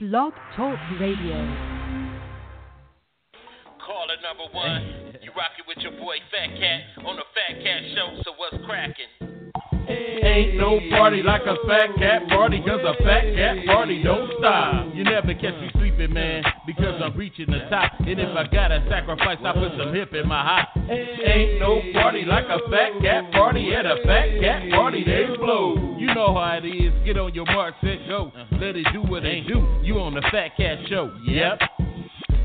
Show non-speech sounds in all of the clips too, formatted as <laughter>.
Blog Talk Radio. Caller number one, <laughs> you rockin' with your boy Fat Cat on the Fat Cat Show. So what's crackin'? Ain't no party like a fat cat party, cause a fat cat party don't stop. You never catch me sleeping, man, because I'm reaching the top. And if I gotta sacrifice, I put some hip in my hop. Ain't no party like a fat cat party at a fat cat party, they blow. You know how it is. Get on your mark, set, go. Uh-huh. Let it do what it do. You on the Fat Cat Show. Yep.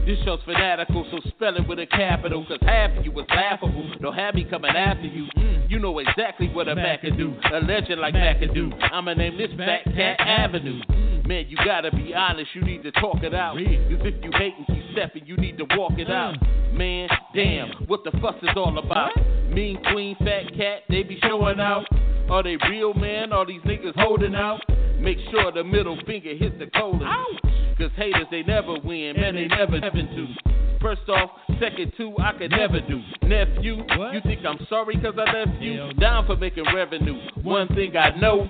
This show's fanatical, so spell it with a capital. Cause half of you was laughable. Don't have me coming after you. Mm. You know exactly what a Mac can do. A legend like Mac can do. I'ma name this Fat Cat Avenue. Man, you gotta be honest, you need to talk it out. Cause if you hate and keep stepping, you need to walk it out. Man, damn, what the fuss is all about? Mean Queen, Fat Cat, they be showing out. Are they real, man? Are these niggas holding out? Make sure the middle finger hits the colon. Cause haters, they never win, man, they never heaven to. First off, second two, I could never do. Nephew, you think I'm sorry cause I left you? Down for making revenue. One thing I know,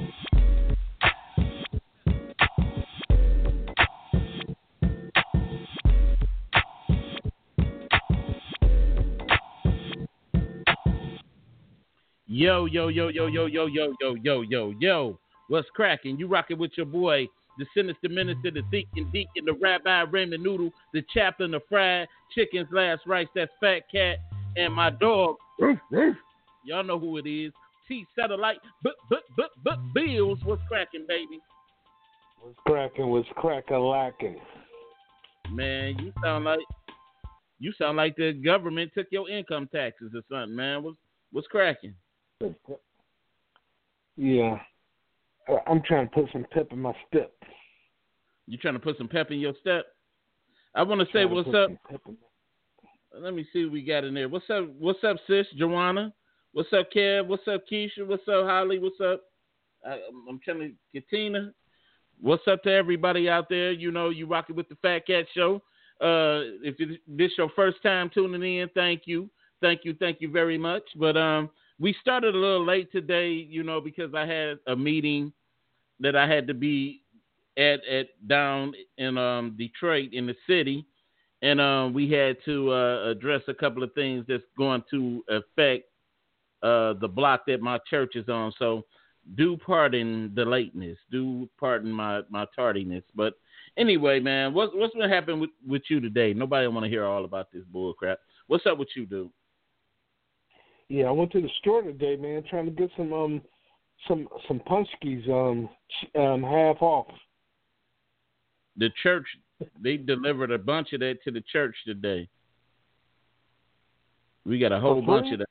Yo, yo, yo, yo, yo, yo, yo, yo, yo, yo, yo. Yo. What's cracking? You rocking with your boy, the sinister minister, the thinking deacon, the rabbi Raymond Noodle, the chaplain, the fried chickens, last rice, that's Fat Cat, and my dog. Y'all know who it is. T Satellite, but, but, but, but, Bills. What's cracking, baby? What's cracking? What's cracking lacking? Man, you sound like you sound like the government took your income taxes or something, man. What's what's cracking? Yeah. I'm trying to put some pep in my step. You trying to put some pep in your step? I want to say to what's up. some pep in my- Let me see what we got in there. What's up? What's up, sis? Joanna? What's up, Kev? What's up, Keisha? What's up, Holly? What's up? I, I'm- I'm trying to get Tina. What's up to everybody out there? You know, you rocking with the Fat Cat Show. Uh, if it, this your first time tuning in, thank you, thank you, thank you very much. But um, we started a little late today, you know, because I had a meeting that I had to be at at down in um Detroit in the city and um, we had to uh, address a couple of things that's going to affect uh, the block that my church is on. So, do pardon the lateness. Do pardon my, my tardiness. But anyway, man, what's what's been happening with, with you today? Nobody want to hear all about this bull crap. What's up with you, dude? Yeah, I went to the store today, man, trying to get some um some some paczkis um um half off. The church they delivered a bunch of that to the church today. We got a whole For bunch of that.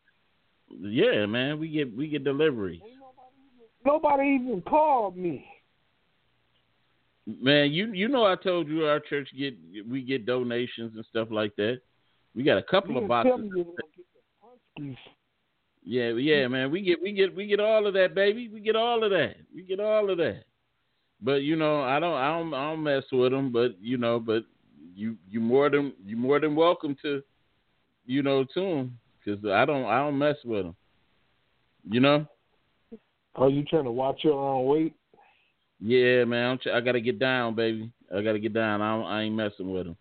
Yeah, man, we get we get delivery. Nobody even called me. Man, you you know I told you our church get we get donations and stuff like that. We got a couple You of boxes. Yeah, yeah, man. We get we get we get all of that, baby. We get all of that. We get all of that. But you know, I don't I don't I don't mess with them. But you know, but you you more than you more than welcome to, you know, to them because I don't I don't mess with them. You know. Are you trying to watch your own weight? Yeah, man. I'm tr- I gotta get down, baby. I gotta get down. I, don't, I ain't messing with them.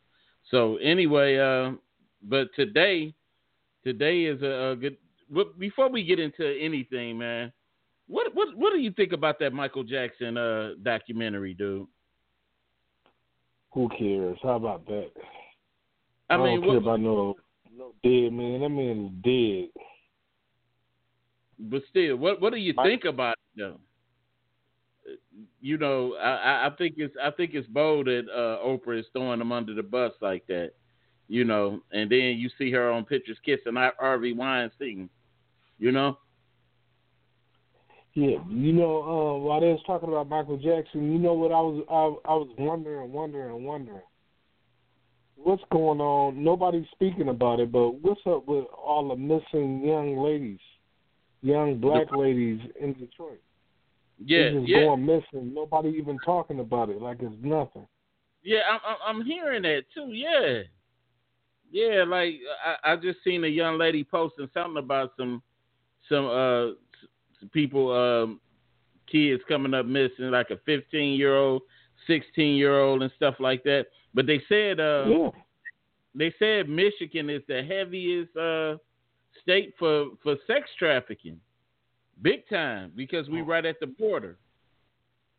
So anyway, uh, but today, today is a, a good. Before we get into anything, man, what what what do you think about that Michael Jackson uh documentary, dude? Who cares? How about that? I, I, mean, don't care what, about no no dead man. That man is dead. but still, what what do you Mike- think about it, though? You know, I, I- think it's I think it's bold that uh, Oprah is throwing them under the bus like that. You know, and then you see her on pictures kissing Har- Harvey Weinstein. You know, Yeah, you know, um, while they was talking about Michael Jackson, you know what I was I, I was wondering, wondering, wondering. what's going on? Nobody's speaking about it, but what's up with all the missing young ladies, young black ladies in Detroit? Yeah, They're just yeah, going missing. Nobody even talking about it like it's nothing. yeah. I'm, I'm I'm hearing that too. Yeah, yeah. Like I, I just seen a young lady posting something about some some uh s- people um kids coming up missing, like a 15 year old, 16 year old, and stuff like that. But they said uh yeah. they said Michigan is the heaviest uh, state for, for sex trafficking, big time, because we right at the border.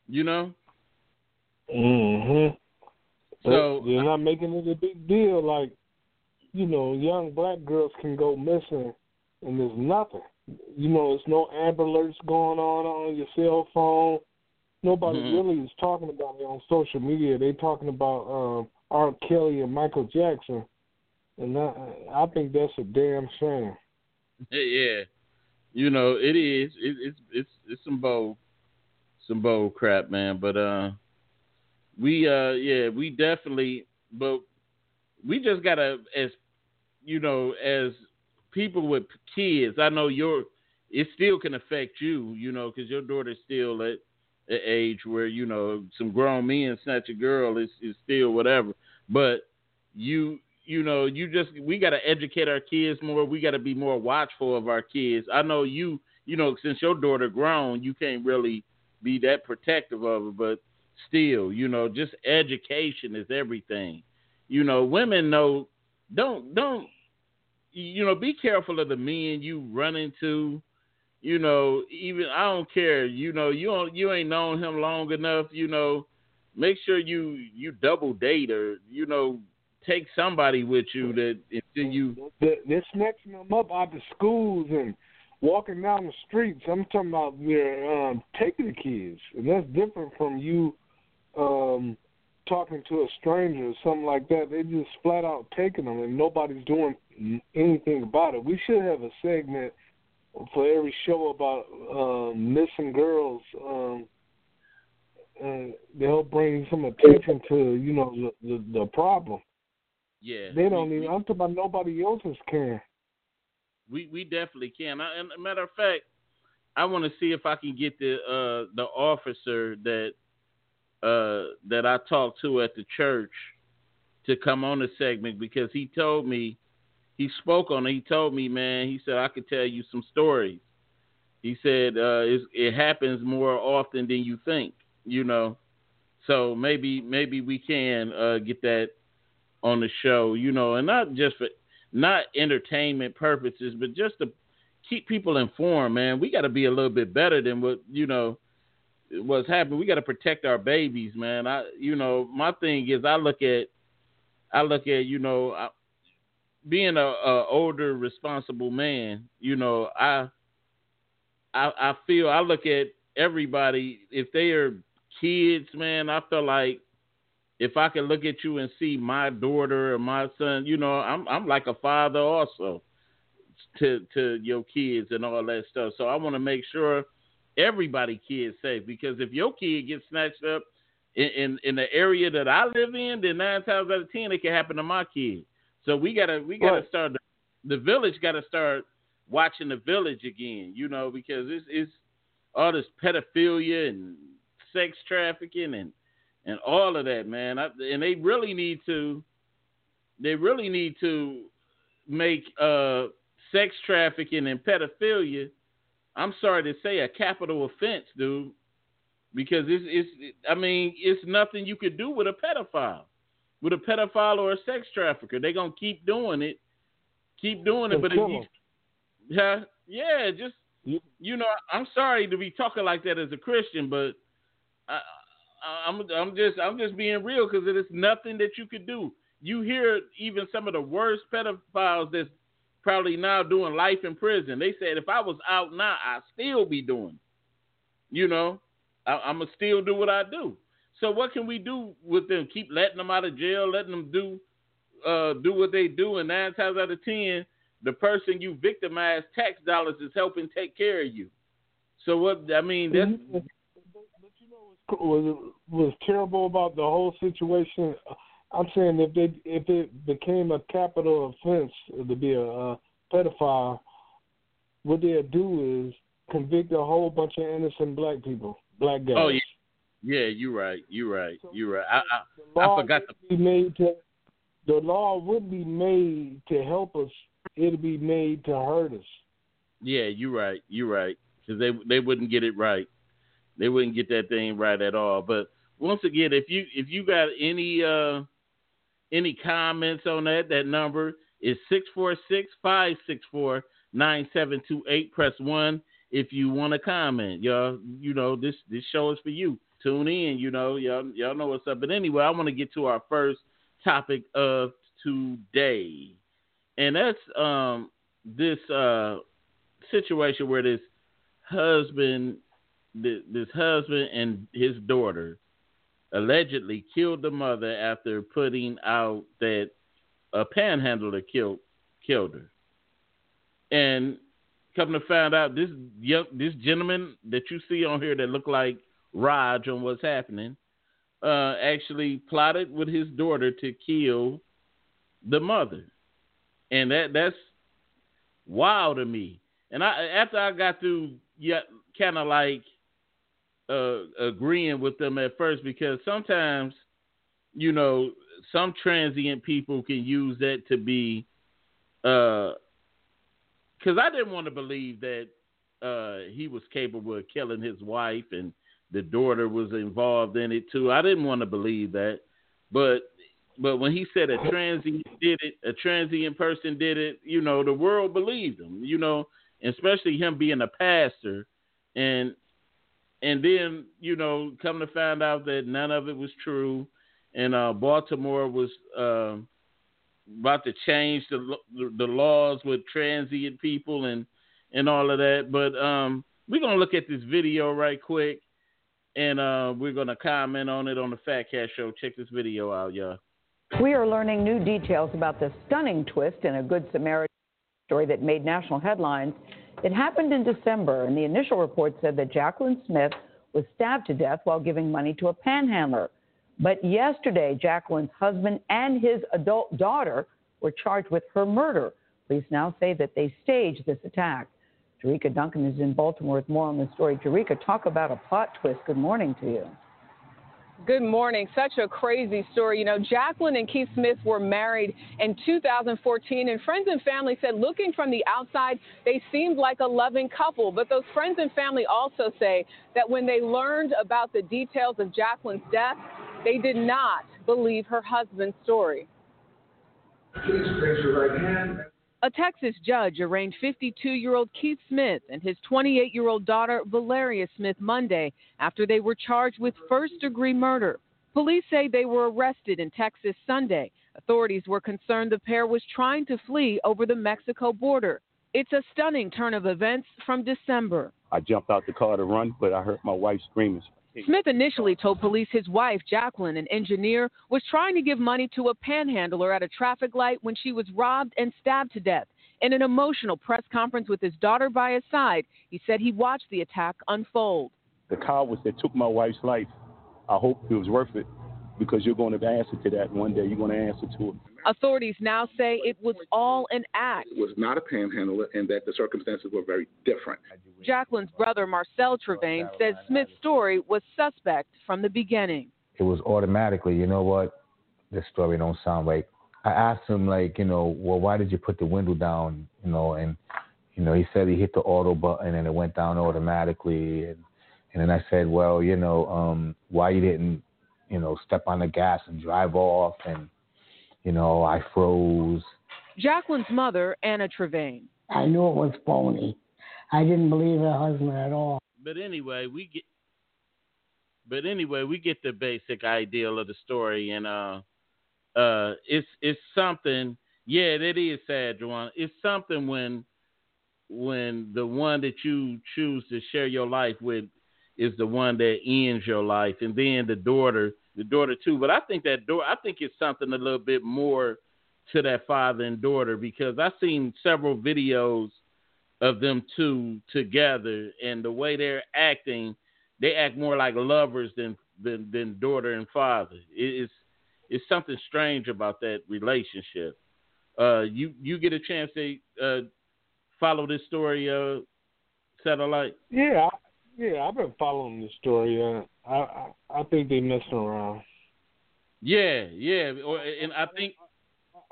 You know, Mhm. So- they're not making it a big deal. Like, you know, young black girls can go missing, and there's nothing. You know, there's no Amber Alerts going on on your cell phone. Nobody Mhm. really is talking about it on social media. They're talking about um, R. Kelly and Michael Jackson, and I, I think that's a damn shame. <laughs> yeah, you know it is. It, it's it's it's some bold, some bold crap, man. But uh, we uh yeah we definitely, but we just gotta as you know as people with kids. I know your it still can affect you, you know, because your daughter's still at an age where you know some grown men snatch a girl is is still whatever. But you you know you just we got to educate our kids more. We got to be more watchful of our kids. I know you you know since your daughter grown, you can't really be that protective of her, but still, you know, just education is everything. You know, women know don't don't you know be careful of the men you run into you know, even I don't care. You know, you don't you ain't known him long enough. You know, make sure you you double date or you know take somebody with you that until you. They're, they're snatching them up out the schools and walking down the streets. I'm talking about they're um, taking the kids, and that's different from you um, talking to a stranger or something like that. They just flat out taking them, and nobody's doing anything about it. We should have a segment for every show about um, missing girls. Um, and they'll bring some attention to you know the the, the problem. Yeah, They don't we, even. I'm talking about nobody else's caring. We we definitely can. I, and a matter of fact, I want to see if I can get the uh the officer that uh that I talked to at the church to come on the segment because he told me he spoke on it. He told me, man, he said I could tell you some stories. He said uh it happens more often than you think, you know. So maybe maybe we can uh get that on the show, you know, and not just for not entertainment purposes, but just to keep people informed, man. We got to be a little bit better than what you know what's happening. We got to protect our babies, man. I, you know, my thing is, I look at, I look at, you know, being a, a older, responsible man. You know, I, I, I feel I look at everybody if they are kids, man. I feel like if I can look at you and see my daughter or my son, you know, I'm I'm like a father also to to your kids and all that stuff. So I want to make sure everybody kids safe because if your kid gets snatched up in, in in the area that I live in, then nine times out of ten it can happen to my kid. So we gotta we gotta Right. start the, the village gotta start watching the village again, you know, because it's it's all this pedophilia and sex trafficking and and all of that, man. I, and they really need to, they really need to make uh, sex trafficking and pedophilia. I'm sorry to say, a capital offense, dude, because it's it's. I mean, it's nothing you could do with a pedophile, with a pedophile or a sex trafficker. They're gonna keep doing it, keep doing it. But if you, yeah, yeah, just You- know, I'm sorry to be talking like that as a Christian, but I, I, I'm I'm just I'm just being real because it is nothing that you could do. You hear even some of the worst pedophiles that's probably now doing life in prison. They said if I was out now, I'd still be doing. You know, I, I'm gonna still do what I do. So what can we do with them? Keep letting them out of jail, letting them do uh, do what they do, and nine times out of ten, the person you victimize tax dollars is helping take care of you. So what I mean, that's But you know what was was terrible about the whole situation? I'm saying if they if it became a capital offense to be a, a pedophile, what they'll do is convict a whole bunch of innocent black people, black guys. Oh yeah, yeah. You're right. You're right. You're right. I I, I forgot the. be made to. The law would be made to help us. It'd be made to hurt us. Yeah, you're right. You're right. Because they they wouldn't get it right. They wouldn't get that thing right at all. But once again, if you if you got any uh any comments on that, that number is six four six five six four nine seven two eight. Press one if you want to comment. Y'all, you know this this show is for you. Tune in. You know y'all y'all know what's up. But anyway, I want to get to our first topic of today, and that's um this uh situation where this husband th- this husband and his daughter allegedly killed the mother after putting out that a panhandler killed killed her. And come to find out, this young, this gentleman that you see on here that look like Raj on what's happening, uh, actually plotted with his daughter to kill the mother, and that that's wild to me. And I after I got through, yeah, kind of like uh, agreeing with them at first because sometimes, you know, some transient people can use that to be, because I didn't want to believe that uh, he was capable of killing his wife and the daughter was involved in it too. I didn't want to believe that, but but when he said a transient did it, a transient person did it, you know, the world believed him. You know, especially him being a pastor, and and then you know come to find out that none of it was true and uh baltimore was uh, about to change the the laws with transient people and and all of that but um we're gonna look at this video right quick and uh we're gonna comment on it on the fat cat show check this video out y'all We are learning new details about the stunning twist in a Good Samaritan story that made national headlines. It happened in December, and the initial report said that Jacqueline Smith was stabbed to death while giving money to a panhandler. But yesterday, Jacqueline's husband and his adult daughter were charged with her murder. Police now say that they staged this attack. Jericka Duncan is in Baltimore with more on the story. Jericka, talk about a plot twist. Good morning to you. Good morning. Such a crazy story. You know, Jacqueline and Keith Smith were married in 2014, and friends and family said looking from the outside, they seemed like a loving couple. But those friends and family also say that when they learned about the details of Jacqueline's death, they did not believe her husband's story. Please raise your right hand. A Texas judge arraigned 52 year old Keith Smith and his 28 year old daughter Valerie Smith Monday after they were charged with first degree murder. Police say they were arrested in Texas Sunday. Authorities were concerned the pair was trying to flee over the Mexico border. It's a stunning turn of events from December. I jumped out the car to run, but I heard my wife screaming. Smith initially told police his wife, Jacqueline, an engineer, was trying to give money to a panhandler at a traffic light when she was robbed and stabbed to death. In an emotional press conference with his daughter by his side, he said he watched the attack unfold. The cowards that took my wife's life, I hope it was worth it because you're going to answer to that one day. You're going to answer to it. Authorities now say it was all an act. It Was not a panhandler, and that the circumstances were very different. Jacqueline's brother, Marcel Trevane, says Smith's story was suspect from the beginning. It was automatically, you know what? This story don't sound right. I asked him, like, you know, well, why did you put the window down? You know, and you know, he said he hit the auto button and it went down automatically. And and then I said, well, you know, um, why you didn't, you know, step on the gas and drive off? And you know, I froze. Jacqueline's mother, Anna Trevane. I knew it was phony. I didn't believe her husband at all. but anyway we get but anyway we get the basic ideal of the story and uh uh it's it's something yeah it is sad Juwan. it's something when when the one that you choose to share your life with is the one that ends your life and then the daughter the daughter too but i think that door i think it's something a little bit more to that father and daughter because i've seen several videos of them two together and the way they're acting they act more like lovers than than, than daughter and father it is it's something strange about that relationship. Uh, you you get a chance to uh, follow this story, uh, satellite. Yeah, yeah, I've been following the story. Uh, I, I I think they messing around. Yeah, yeah, or, and I think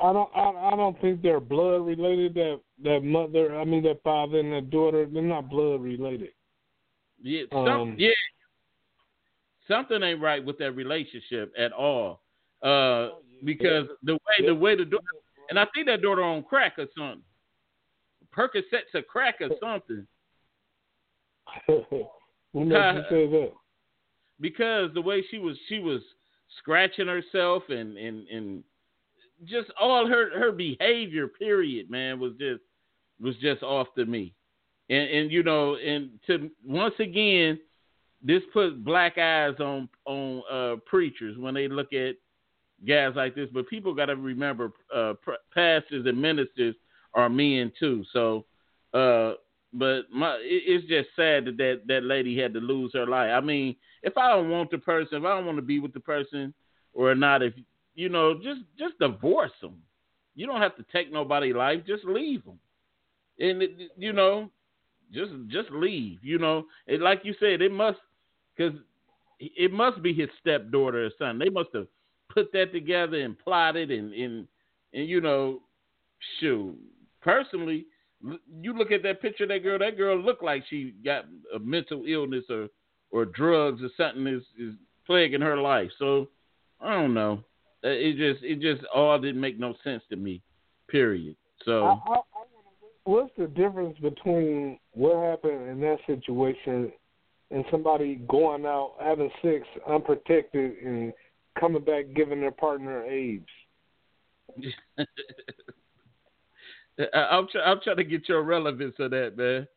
I don't I, I don't think they're blood related. That that mother, I mean that father and that daughter, they're not blood related. yeah, some, Um, yeah, something ain't right with that relationship at all. Uh, because the way the way the daughter, and I think that daughter on crack or something. Percocets a crack or something. Who makes <laughs> you <laughs> say that? because the way she was she was scratching herself and and and just all her her behavior period man was just was just off to me. And and you know and to once again this put black eyes on on uh preachers when they look at guys like this. But people got to remember uh pr- pastors and ministers are men too. So uh but my it, it's just sad that, that that lady had to lose her life. I mean, if I don't want the person, if I don't want to be with the person or not, if you know, just just divorce them. You don't have to take nobody life. Just leave them, and it, you know, just just leave. You know, and like you said, it must because it must be his stepdaughter or son. They must have put that together and plotted and and and you know, shoot. Personally, you look at that picture of that girl, that girl looked like she got a mental illness or or drugs or something is is plaguing her life. So I don't know. Uh, It just it just all didn't make no sense to me. Period. So I, I, I what's the difference between what happened in that situation and somebody going out having sex unprotected and coming back giving their partner AIDS? <laughs> I'm try, I'm trying to get your relevance of that, man.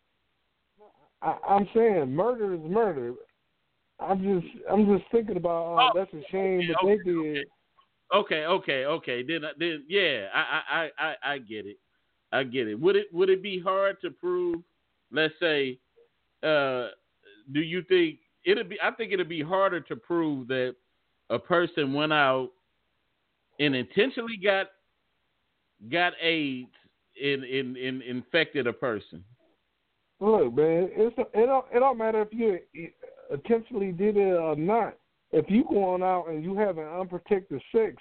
I, I'm saying murder is murder. I'm just I'm just thinking about uh, that's a shame that they did. Okay, okay, okay. Then then yeah, I I I I- I get it. I get it. Would it would it be hard to prove? Let's say, uh, do you think it'd be? I think it'd be harder to prove that a person went out and intentionally got got AIDS and and, and infected a person. Look, man, it's it don't it don't matter if you intentionally did it or not. If you going out and you having unprotected sex,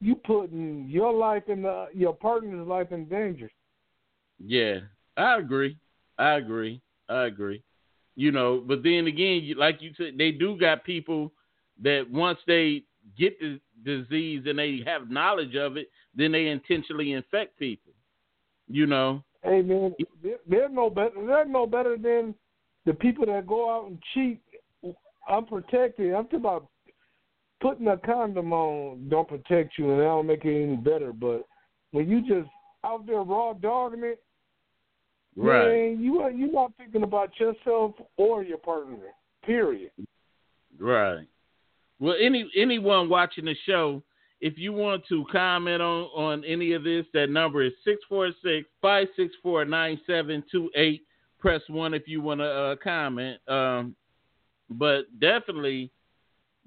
you putting your life and the, your partner's life in danger. Yeah, I agree. I agree. I agree. You know, but then again, like you said, they do got people that once they get the disease and they have knowledge of it, then they intentionally infect people. You know, Hey man, they're, no better. They're no better than the people that go out and cheat unprotected. I'm talking about putting a condom on don't protect you, and that don't make it any better. But when you just out there raw dogging it, Right. man, you are you not thinking about yourself or your partner. Period. Right. Well, any anyone watching the show, if you want to comment on on any of this, that number is 646-564-9728. Press one if you want to uh, comment. Um, but definitely,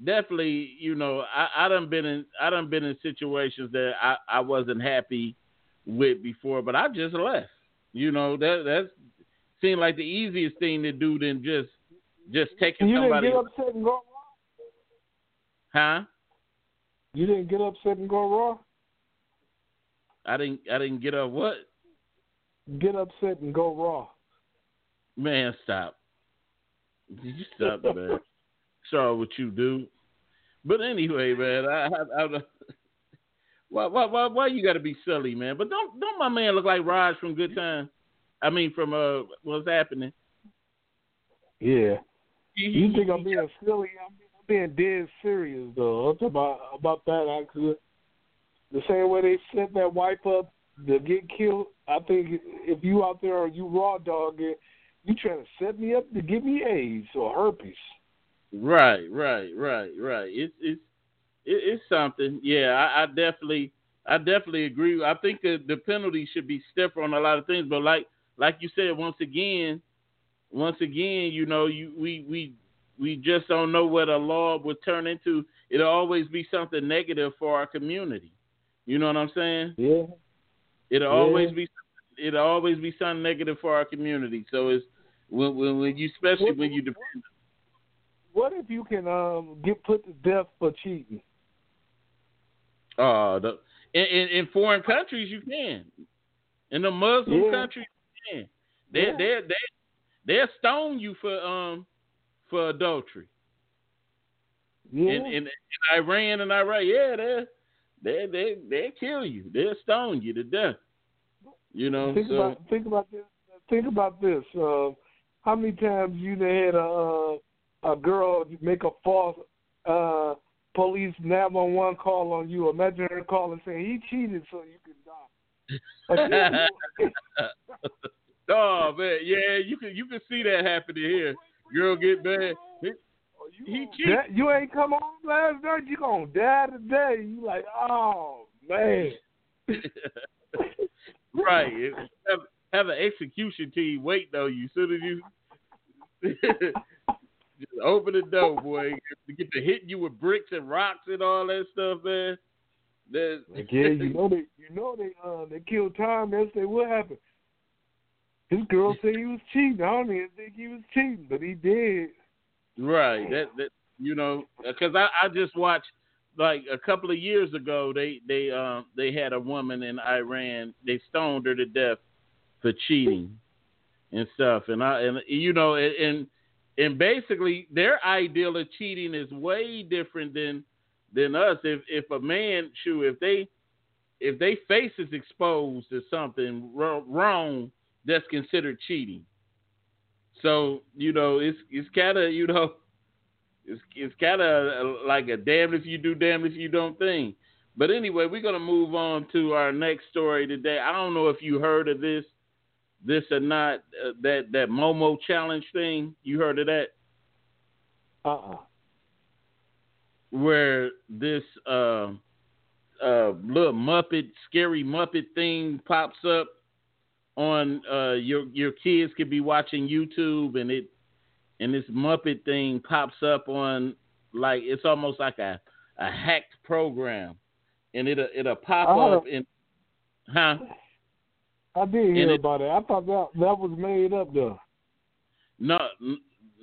definitely, you know, I, I done been in I done been in situations that I, I wasn't happy with before, but I just left. You know, that that's seemed like the easiest thing to do than just just taking You didn't somebody. get upset and go. Huh? You didn't get upset and go raw. I didn't. I didn't get up. What? Get upset and go raw. Man, stop. You stop, man. <laughs> Sorry what you do. But anyway, man, I, I, I <laughs> why, why, why, why you got to be silly, man? But don't, don't my man look like Raj from Good Time? I mean, from uh, what's happening? Yeah. You think I'm being silly? I'm being dead serious though. I'm talking about about that accident. The same way they set that wipe up to get killed. I think if you out there or you raw dog it, you trying to set me up to give me AIDS or herpes. Right, right, right, right. It's it's it, it's something. Yeah, I, I definitely I definitely agree. I think the the penalty should be stiffer on a lot of things, but like like you said, once again, once again, you know, you we we we just don't know what a law would turn into. It'll always be something negative for our community. You know what I'm saying? Yeah. It'll Yeah. always be it'll always be something negative for our community. So it's when when, when you especially What- when you depend What if you can um get put to death for cheating? uh the in, in, in foreign countries you can. In the Muslim Yeah. countries you can. They Yeah. they they they'll stone you for um for adultery. Yeah. In, in in Iran and Iraq, yeah, they they they they kill you. They'll stone you to death. You know, think so about think about this. Think about this. Uh, how many times you had a uh, a girl make a false uh, police nine one one call on you? Imagine her calling saying he cheated so you can die. <laughs> oh man, yeah, you can you can see that happening here. Girl get mad. He, he cheated. You ain't come on last night. You gonna die today. You like, oh man. <laughs> right. Have, have an execution team waiting on you. Soon as you <laughs> just open the door, boy, to get to hitting you with bricks and rocks and all that stuff, man. That, Again, you know they, you know they, uh, they killed Tom. They say what happened. His girl said he was cheating. I don't even think he was cheating, but he did. Right. That that you know, because I I just watched like a couple of years ago. They they um they had a woman in Iran. They stoned her to death for cheating and stuff. And I and you know and and, and basically their ideal of cheating is way different than than us. If if a man shoot if they if they face is exposed to something wr- wrong, that's considered cheating. So you know, it's it's kind of you know, <laughs> it's it's kind of like a damn if you do, damn if you don't thing. But anyway, we're gonna move on to our next story today. I don't know if you heard of this, this or not. Uh, that that Momo challenge thing. You heard of that? Uh uh Where this uh, uh, little Muppet, scary Muppet thing pops up on uh, your your kids could be watching YouTube and it and this Muppet thing pops up on like it's almost like a a hacked program and it'll it'll pop up and huh I did hear it- about it. I thought that that was made up though. no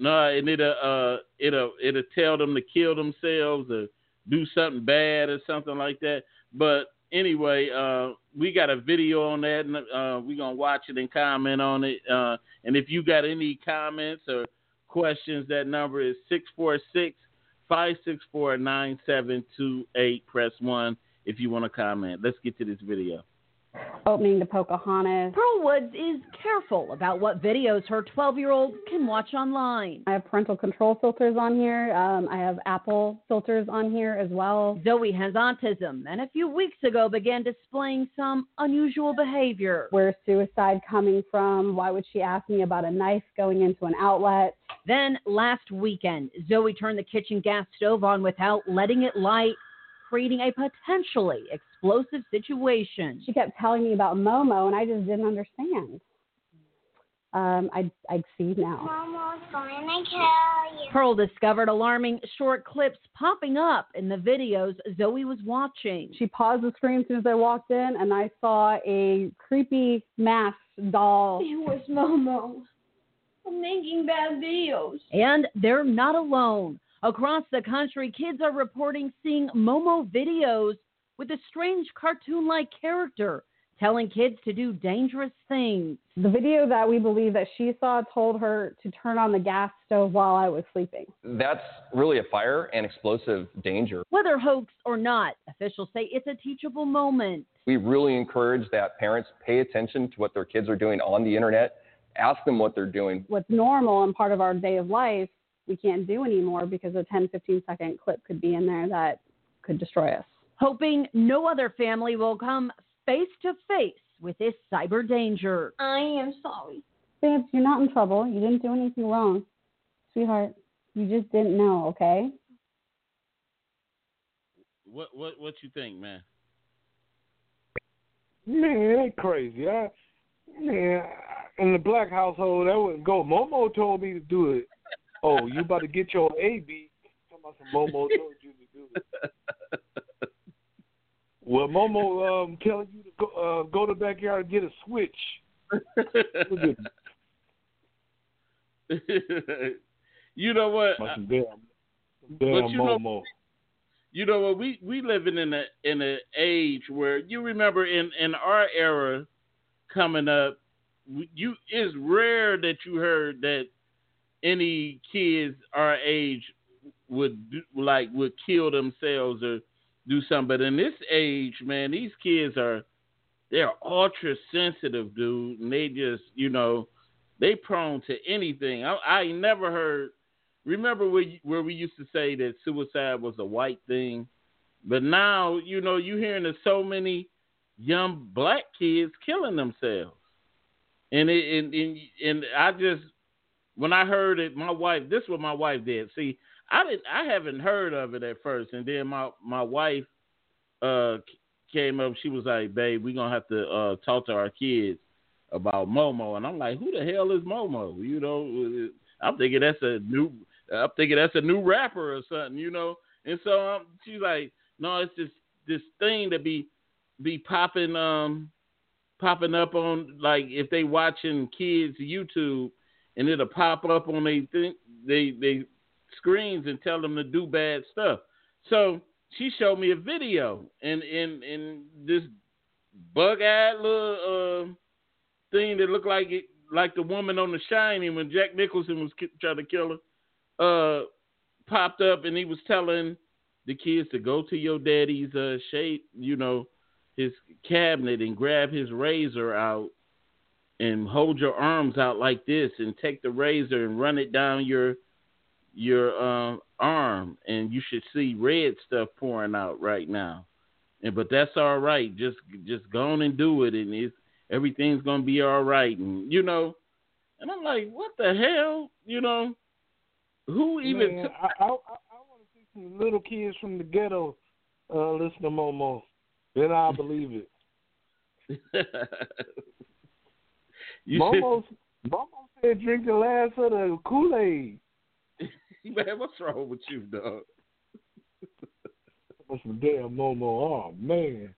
no and it'll uh it'll it'll tell them to kill themselves or do something bad or something like that but anyway uh we got a video on that and uh we're gonna watch it and comment on it. Uh and if you got any comments or questions that number is 646 564 9728 press 1 if you want to comment. Let's get to this video opening to Pocahontas. Pearl Woods is careful about what videos her 12 year old can watch online. I have parental control filters on here. Um, I have Apple filters on here as well. Zoe has autism and a few weeks ago began displaying some unusual behavior. Where's suicide coming from? Why would she ask me about a knife going into an outlet? Then last weekend, Zoe turned the kitchen gas stove on without letting it light, creating a potentially explosive situation. She kept telling me about Momo, and I just didn't understand. Um, I I see now. Momo's gonna kill you. Pearl discovered alarming short clips popping up in the videos Zoe was watching. She paused the screen as soon as I walked in, and I saw a creepy masked doll. <laughs> It was Momo. I'm making bad videos. And they're not alone. Across the country, kids are reporting seeing Momo videos with a strange cartoon like character telling kids to do dangerous things. The video that we believe that she saw told her to turn on the gas stove while I was sleeping. That's really a fire and explosive danger. Whether hoax or not, officials say it's a teachable moment. We really encourage that parents pay attention to what their kids are doing on the internet, ask them what they're doing. What's normal and part of our day of life, we can't do anymore because a 10, 15 second clip could be in there that could destroy us. Hoping no other family will come face to face with this cyber danger. I am sorry. Babes, you're not in trouble. You didn't do anything wrong. Sweetheart, you just didn't know, okay? what what what you think man Man, they crazy. I, man, in the black household, that wouldn't go. Momo told me to do it. Oh, you about to get your AB? Talking about some Momo told you to do it. Well, Momo um, telling you to go uh, go to the backyard and get a switch. <laughs> you know what? Some damn, damn you know- you know what we we living in a in an age where you remember in in our era coming up you it's rare that you heard that any kids our age would like would kill themselves or do something. But in this age man these kids are they're ultra sensitive dude. And they just you know they prone to anything. I i never heard remember where where we used to say that suicide was a white thing, but now you know you're hearing of so many young black kids killing themselves, and it, and, and and I just when I heard it, my wife this is what my wife did. See, I didn't I haven't heard of it at first, and then my my wife uh came up. She was like, "Babe, we're gonna have to uh talk to our kids." About Momo, and I'm like, who the hell is Momo? You know, I'm thinking that's a new I'm thinking that's a new rapper or something, you know. And so um, she's like, no, it's just this thing that be be popping um popping up on like if they watching kids YouTube and it'll pop up on they they they screens and tell them to do bad stuff. So she showed me a video and and and this bug eyed little uh, thing that looked like it like the woman on The Shining when Jack Nicholson was ki- trying to kill her uh popped up and he was telling the kids to go to your daddy's uh shade, you know, his cabinet and grab his razor out and hold your arms out like this and take the razor and run it down your your uh, arm and you should see red stuff pouring out right now. And but that's all right. Just just go on and do it and it's everything's gonna be all right and you know and I'm like, what the hell? You know? Who even Man, took I, I, I, I want to see some little kids from the ghetto uh, listen to Momo. Then I'll believe it. <laughs> You Momo, Momo said drink the last of the Kool Aid. <laughs> Man, what's wrong with you, dog? That's some damn Momo. Oh man,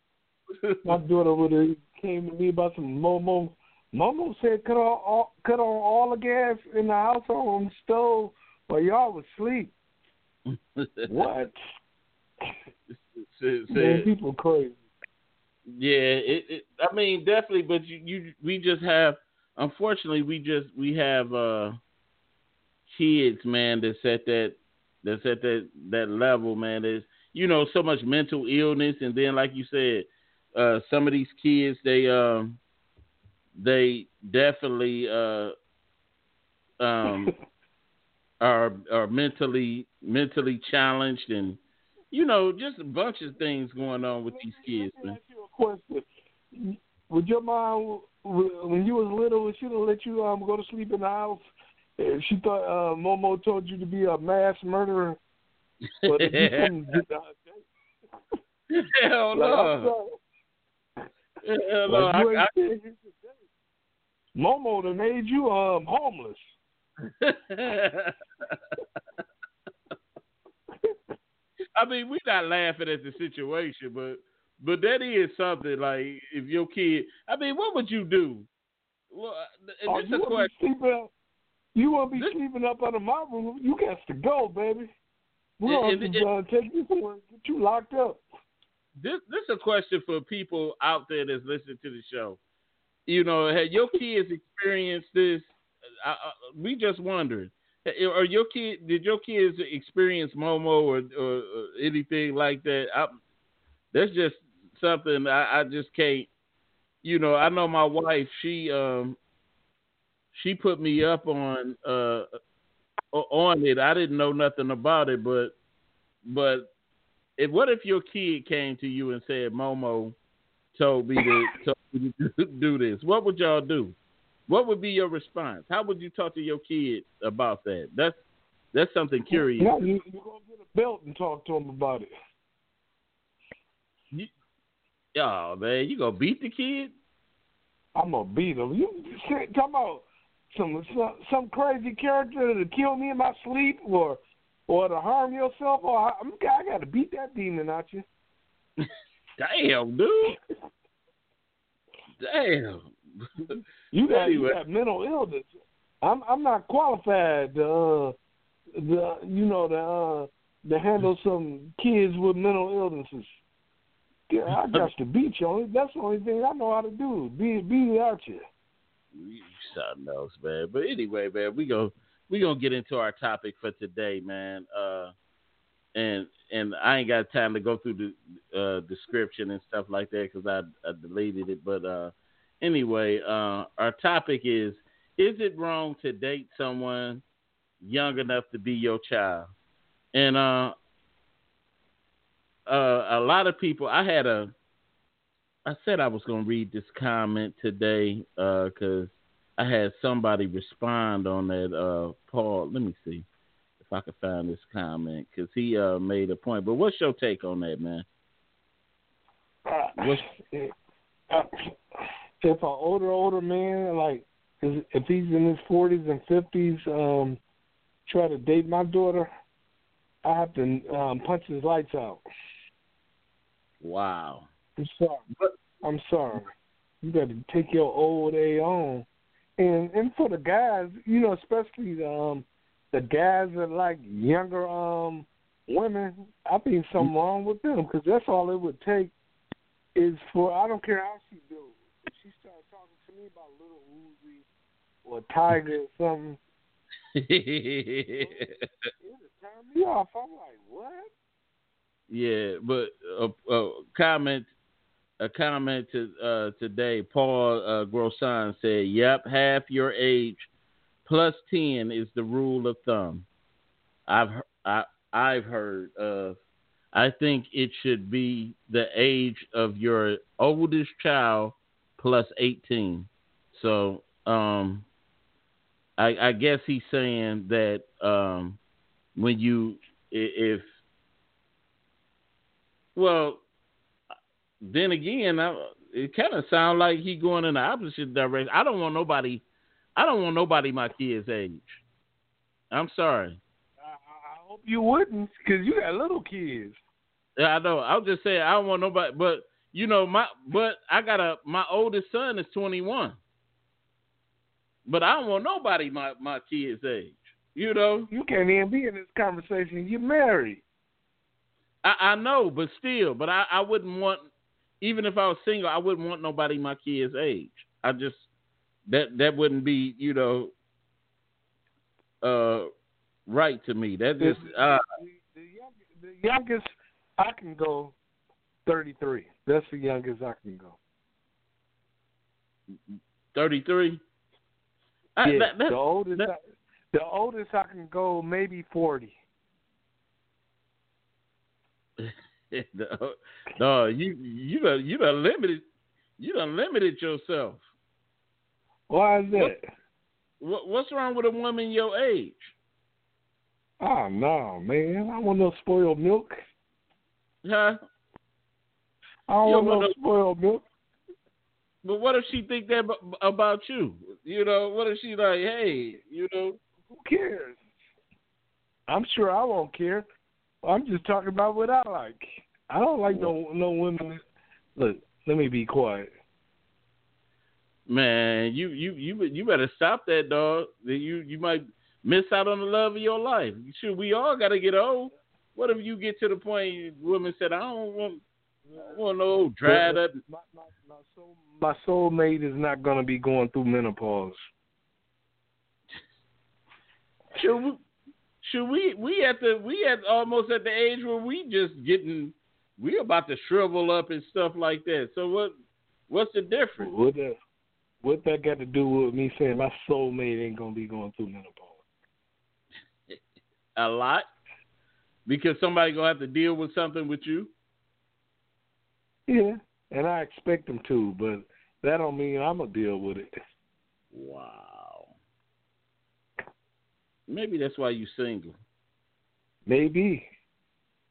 <laughs> my daughter would have came to me about some Momo. Momo said cut on all, cut on all the gas in the house on the stove while y'all was asleep. <laughs> What? Said- Man, people crazy. Yeah, it, it. I mean, definitely, but you, you, we just have. Unfortunately, we just we have uh kids, man. That's at that, that's at that that level, man. There's you know so much mental illness, and then like you said, uh, some of these kids they um they definitely uh um <laughs> are are mentally mentally challenged and you know just a bunch of things going on with these kids man. Would your mom, when you was little, she have let you um go to sleep in the house? She thought uh, Momo told you to be a mass murderer, but you couldn't <laughs> get out, Hell no. sorry. Hell no. Like, I- ain't said this today. Momo done made you um homeless. <laughs> I mean, we're not laughing at the situation, but but that is something like if your kid. I mean, what would you do? Well, Oh, you a won't be sleeping. You won't be sleeping up under my room. You got to go, baby. We're going to uh, take you somewhere get you locked up. This this is a question for people out there that's listening to the show. You know, had your kids experienced this? I, I, we just wondering. Or your kid? Did your kids experience Momo or, or, or anything like that? I, that's just something I, I just can't. You know, I know my wife. She um she put me up on uh on it. I didn't know nothing about it, but but if what if your kid came to you and said Momo told me to told me to do this? What would y'all do? What would be your response? How would you talk to your kid about that? That's that's something curious. Yeah, you, you're going to get a belt and talk to him about it. Oh man, you gonna beat the kid? I'm gonna beat him. You talking about some some, some crazy character to kill me in my sleep or or to harm yourself, or I, I'm, I got to beat that demon out you. <laughs> Damn, dude. Damn. You got Anyway. you got mental illness. I'm I'm not qualified to uh, the you know to uh, to handle some kids with mental illnesses. Yeah, I got to beat you. That's the only thing I know how to do. Beat it out. You something else, man. But anyway, man, we go we gonna get into our topic for today, man. Uh, and and I ain't got time to go through the uh, description and stuff like that because I, I deleted it. But uh, anyway, uh, our topic is: Is it wrong to date someone young enough to be your child? And uh, uh, a lot of people. I had a. I said I was gonna read this comment today because I had somebody respond on that. Uh, Paul, let me see if I can find this comment because he uh, made a point. But what's your take on that, man? Uh, What's uh, if an older older man like if he's in his forties and fifties um try to date my daughter i have to um punch his lights out wow? i'm sorry i'm sorry you got to take your old a on and and for the guys you know especially the, um the guys that like younger um women i think something wrong with them because that's all it would take is for I don't care how she do. If she started talking to me about Lil Uzi or Tyga or something, <laughs> it would turn me off. I'm like, what? Yeah, but a, a comment, a comment to uh, today. Paul uh, said, "Yep, half your age plus ten is the rule of thumb." I've I, I've heard of. I think it should be the age of your oldest child plus eighteen. So, um, I, I guess he's saying that um, when you if well, then again, I, it kind of sounds like he going in the opposite direction. I don't want nobody. I don't want nobody my kid's age. I'm sorry. I I hope you wouldn't, because you got little kids. Yeah, I know. I'll just say I don't want nobody. But you know, my but I got a my oldest son is 21. But I don't want nobody my my kid's age. You know, You can't even be in this conversation. You're married. I, I know, but still, but I, I wouldn't want, even if I was single, I wouldn't want nobody my kid's age. I just that that wouldn't be, you know, uh, right to me. That just uh, The youngest I can go, 33. That's the youngest I can go. thirty three. yeah, that, that, the oldest, I, the oldest I can go, maybe 40. <laughs> no, no, you you done you done limited you done limited yourself. Why is that? What, what's wrong with a woman your age? Oh no, man! I want no spoiled milk. Huh? I don't You want want no no- spoiled milk. But what if she think that about you? You know, what if she like, hey, you know? Who cares? I'm sure I won't care. I'm just talking about what I like. I don't like no no women. Look, let me be quiet. Man, you you you you better stop that, dog. You you might miss out on the love of your life. Shoot, we all got to get old. What if you get to the point women said, I don't want, I want no dried up. My, my, my, soul, my soulmate is not going to be going through menopause. We, should we we at the we at almost at the age where we just getting we about to shrivel up and stuff like that. So what what's the difference? What that what that got to do with me saying my soulmate ain't going to be going through menopause? <laughs> A lot because somebody gonna have to deal with something with you. Yeah, and I expect them to, but that don't mean I'm gonna deal with it. Wow. Maybe that's why you single. Maybe.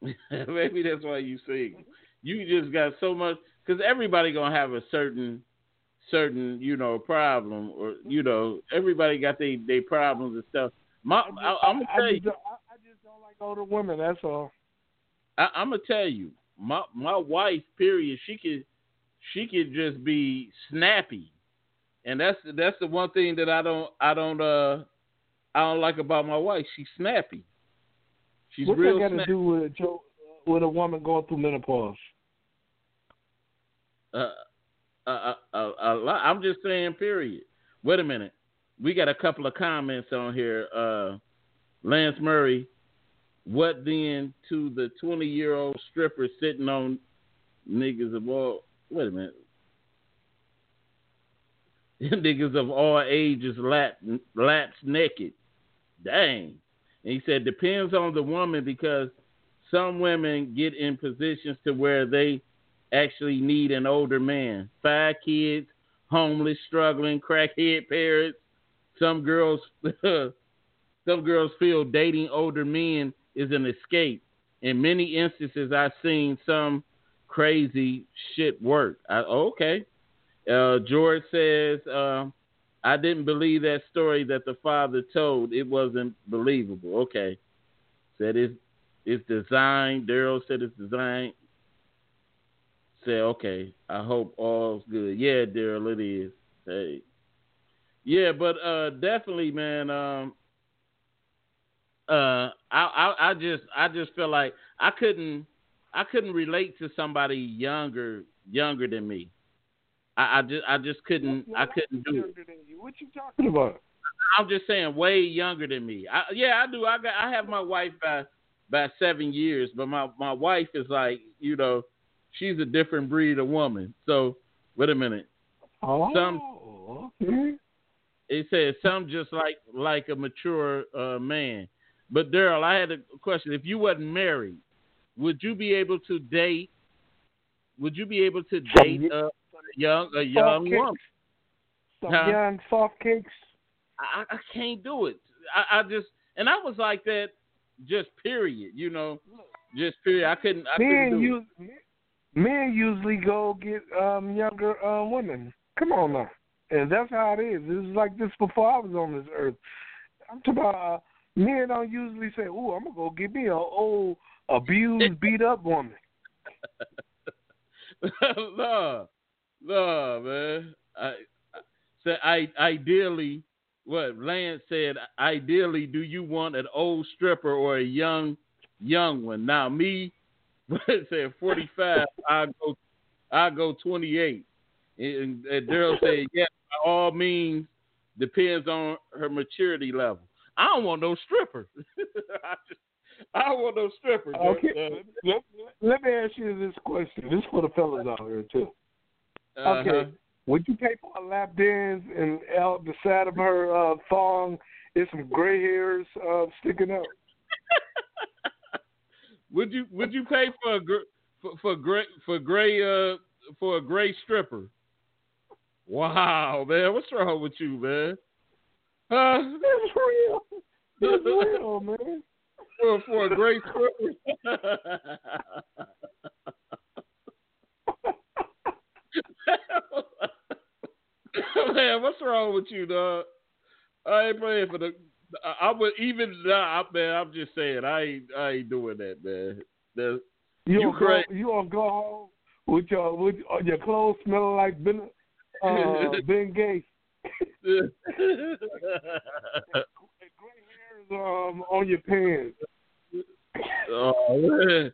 <laughs> Maybe that's why you single. You just got so much because everybody gonna have a certain certain, you know, problem or you know, everybody got their they problems and stuff. My, I, I'm gonna I tell you, I, I just don't like older women. That's all. I, I'm gonna tell you, my my wife, period. She could she could just be snappy, and that's that's the one thing that I don't I don't uh I don't like about my wife. She's snappy. She's What's real that got to do with a Joe, with a woman going through menopause? Uh, a, a, a. I'm just saying, period. Wait a minute. We got a couple of comments on here. Uh, Lance Murray, what then to the 20 year old stripper sitting on niggas of all? Wait a minute. <laughs> niggas of all ages lap, laps naked. Dang. And he said, depends on the woman because some women get in positions to where they actually need an older man. Five kids, homeless, struggling, crackhead parents. Some girls, <laughs> some girls feel dating older men is an escape. In many instances, I've seen some crazy shit work. I, okay. Uh, George says, um, I didn't believe that story that the father told. It wasn't believable. Okay. Said it's, it's designed. Daryl said it's designed. Said, okay, I hope all's good. Yeah, Daryl, it is. Hey. Yeah, but uh, definitely, man. Um, uh, I, I, I just, I just feel like I couldn't, I couldn't relate to somebody younger, younger than me. I, I just, I just couldn't, I couldn't do it. Younger than you. What you talking about? I'm just saying, way younger than me. I, yeah, I do. I got, I have my wife by, by seven years, but my, my wife is like, you know, she's a different breed of woman. So, wait a minute. Oh, Some, okay. it says some just like like a mature uh, man. But Daryl, I had a question. If you wasn't married, would you be able to date? Would you be able to date a young a young woman? Some Huh? young soft cakes. I, I can't do it. I, I just and I was like that. Just period. You know, just period. I couldn't. I couldn't Men do use men usually go get um younger uh, women. Come on now, and that's how it is. It was like this before I was on this earth. I'm talking about uh, men don't usually say, "Ooh, I'm gonna go get me an old abused, beat up woman." <laughs> no, no, man. I, I said I ideally what Lance said. Ideally, do you want an old stripper or a young young one? Now me, <laughs> said forty five. <laughs> I go, I go twenty eight. And, and Daryl said, <laughs> "Yeah, by all means, depends on her maturity level. I don't want no stripper. I, just, I don't want no stripper. Okay, Uh, let, let me ask you this question. This is for the fellas out here too. Uh-huh. Okay, would you pay for a lap dance and out the side of her uh, thong is some gray hairs uh, sticking up? <laughs> Would you would you pay for a gr- for, for gray for gray uh for a gray stripper? Wow, man, what's wrong with you, man? Huh? It's real. That's real, man. For for a gray stripper. <laughs> <laughs> man, what's wrong with you, dog? I ain't paying for the. I, I would even nah, I- man. I'm just saying, I ain't I ain't doing that, man. You, You go, crazy. you gonna go home with your with uh, your clothes smelling like Ben uh, <laughs> Ben Gates <laughs> um, on your pants. oh man,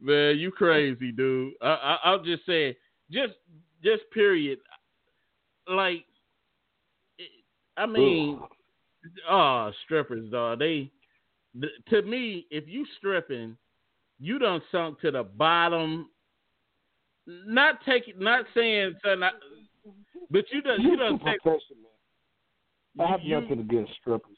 man, you crazy, dude. I, I, I'll just say, just, just period. Like, I mean, oh, strippers, dog. They, to me, if you stripping, you done sunk to the bottom. Not taking, not saying, son, I- but you done, you done take. I have you- nothing against strippers.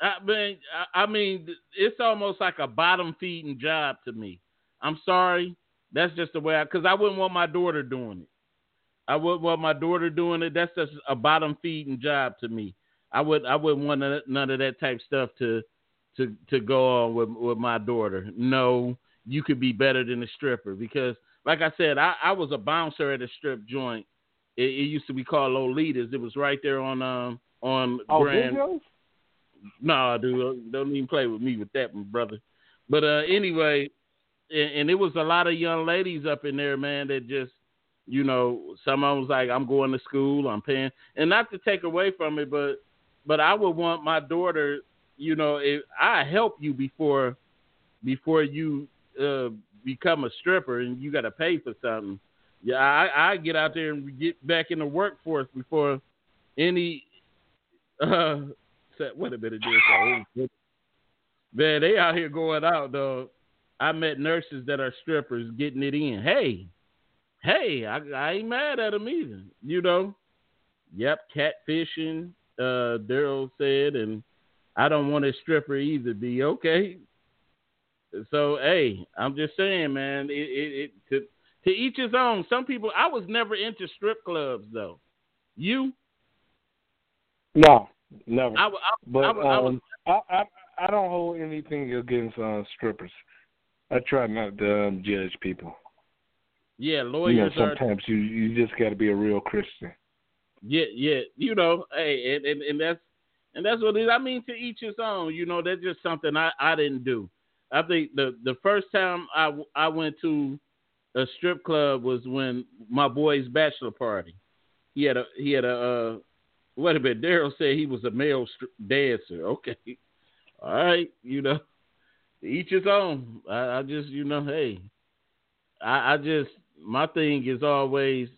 I mean, I, I mean, it's almost like a bottom feeding job to me. I'm sorry, that's just the way I. Because I wouldn't want my daughter doing it. I wouldn't want my daughter doing it. That's just a bottom feeding job to me. I would. I wouldn't want none- of that type stuff to to to go on with with my daughter. No, you could be better than a stripper because, like I said, I, I was a bouncer at a strip joint It, it used to be called Lolitas. It was right there on um on Oh, Grand. videos? Nah, dude, don't even play with me with that, my brother. But uh, anyway, and, it was a lot of young ladies up in there, man. That just, you know, someone was like, "I'm going to school, I'm paying," and not to take away from it, but, but I would want my daughter, you know, if I help you before, before you uh, become a stripper and you got to pay for something. Yeah, I, I get out there and get back in the workforce before any <laughs> uh wait a minute, this man, they out here going out though. I met nurses that are strippers getting it in. Hey, hey, I, I ain't mad at them either. You know, yep, catfishing. Uh, Daryl said, and I don't want a stripper either. Be okay. So hey, I'm just saying, man. It, it, it to to each his own. Some people. I was never into strip clubs though. You? No, never. I, I, but I, w- I was um, I, I I don't hold anything against uh, strippers. I try not to um, judge people. Yeah, You know, lawyers are. sometimes you you just got to be a real Christian. Yeah, yeah. You know, hey, and, and, and that's and that's what it is. I mean, to each his own. You know, that's just something I, I didn't do. I think the the first time I I went to a strip club was when my boy's bachelor party. He had a he had a uh, what a minute. Daryl said he was a male stri- dancer. Okay, all right. You know, each his own. I, I just you know, hey, I, I just my thing is always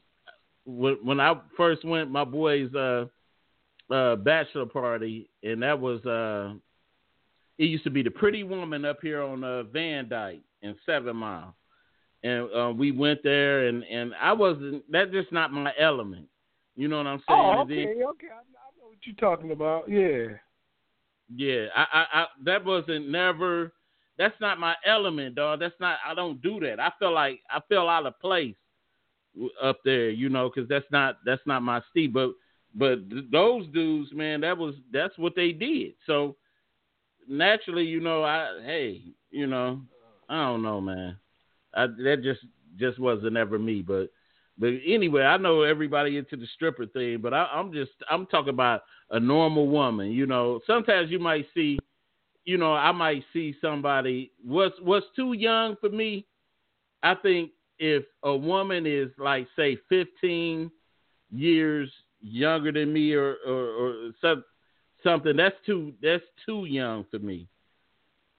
when when I first went my boy's uh uh bachelor party and that was uh it used to be the pretty woman up here on uh Van Dyke in Seven Mile. And uh, we went there and and I wasn't that's just not my element. You know what I'm saying? Oh, And okay, okay. I, I know what you're talking about. Yeah. Yeah, I, I, I that wasn't never. That's not my element, dog. That's not. I don't do that. I feel like I feel out of place up there, you know, because that's not that's not my steed. But but those dudes, man, that was that's what they did. So naturally, you know, I hey, you know, I don't know, man. I, that just just wasn't ever me. But but anyway, I know everybody into the stripper thing, but I, I'm just I'm talking about a normal woman. You know, sometimes you might see, you know, I might see somebody what's what's too young for me. I think if a woman is like say 15 years younger than me or or, or some, something that's too that's too young for me.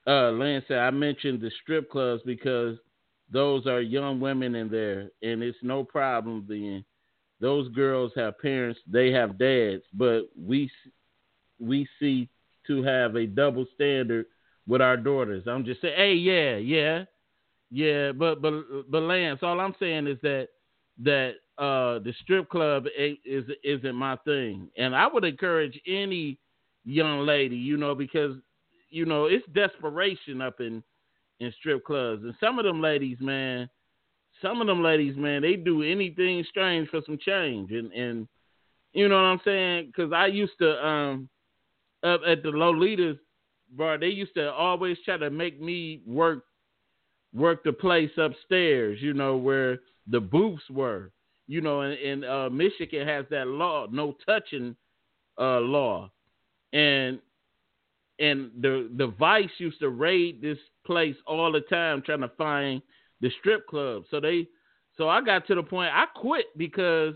Uh, Lance I mentioned the strip clubs because those are young women in there, and it's no problem then. Those girls have parents, they have dads, but we we see to have a double standard with our daughters. I'm just saying, hey, yeah, yeah, yeah, but but but Lance, all I'm saying is that that uh, the strip club is isn't my thing, and I would encourage any young lady, you know, because you know it's desperation up in in strip clubs, and some of them ladies, man, some of them ladies, man, they do anything strange for some change, and and you know what I'm saying? Because I used to um up at the Lolitas bar, they used to always try to make me work work the place upstairs, you know, where the booths were. You know, and, and uh, Michigan has that law, no touching uh, law, and and the the Vice used to raid this place all the time trying to find the strip club. So they, so I got to the point I quit because,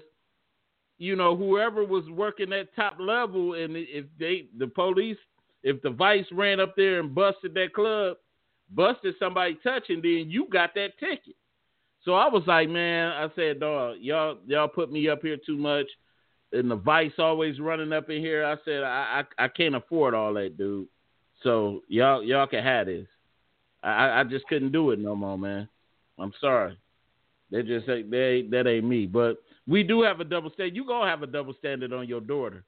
you know, whoever was working that top level, and if they the police, if the Vice ran up there and busted that club, busted somebody touching, then you got that ticket. So I was like, man, I said, dog, y'all y'all put me up here too much, and the Vice always running up in here. I said, I I, I can't afford all that, dude. So y'all y'all can have this. I I just couldn't do it no more, man. I'm sorry. They just say they that ain't me. But we do have a double standard. You gonna have a double standard on your daughter,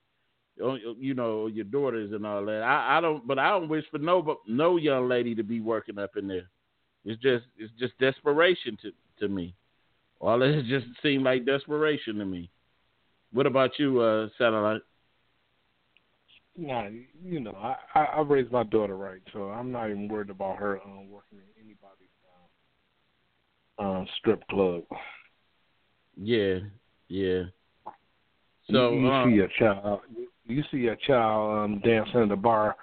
on you know your daughters and all that. I I don't, but I don't wish for no but no young lady to be working up in there. It's just it's just desperation to to me. All it just seemed like desperation to me. What about you, uh, satellite? Nah, you know, I, I I raised my daughter right, so I'm not even worried about her um, working in anybody's um, uh, strip club. Yeah, yeah. So you, you um, see a child, you see a child um, dancing in the bar.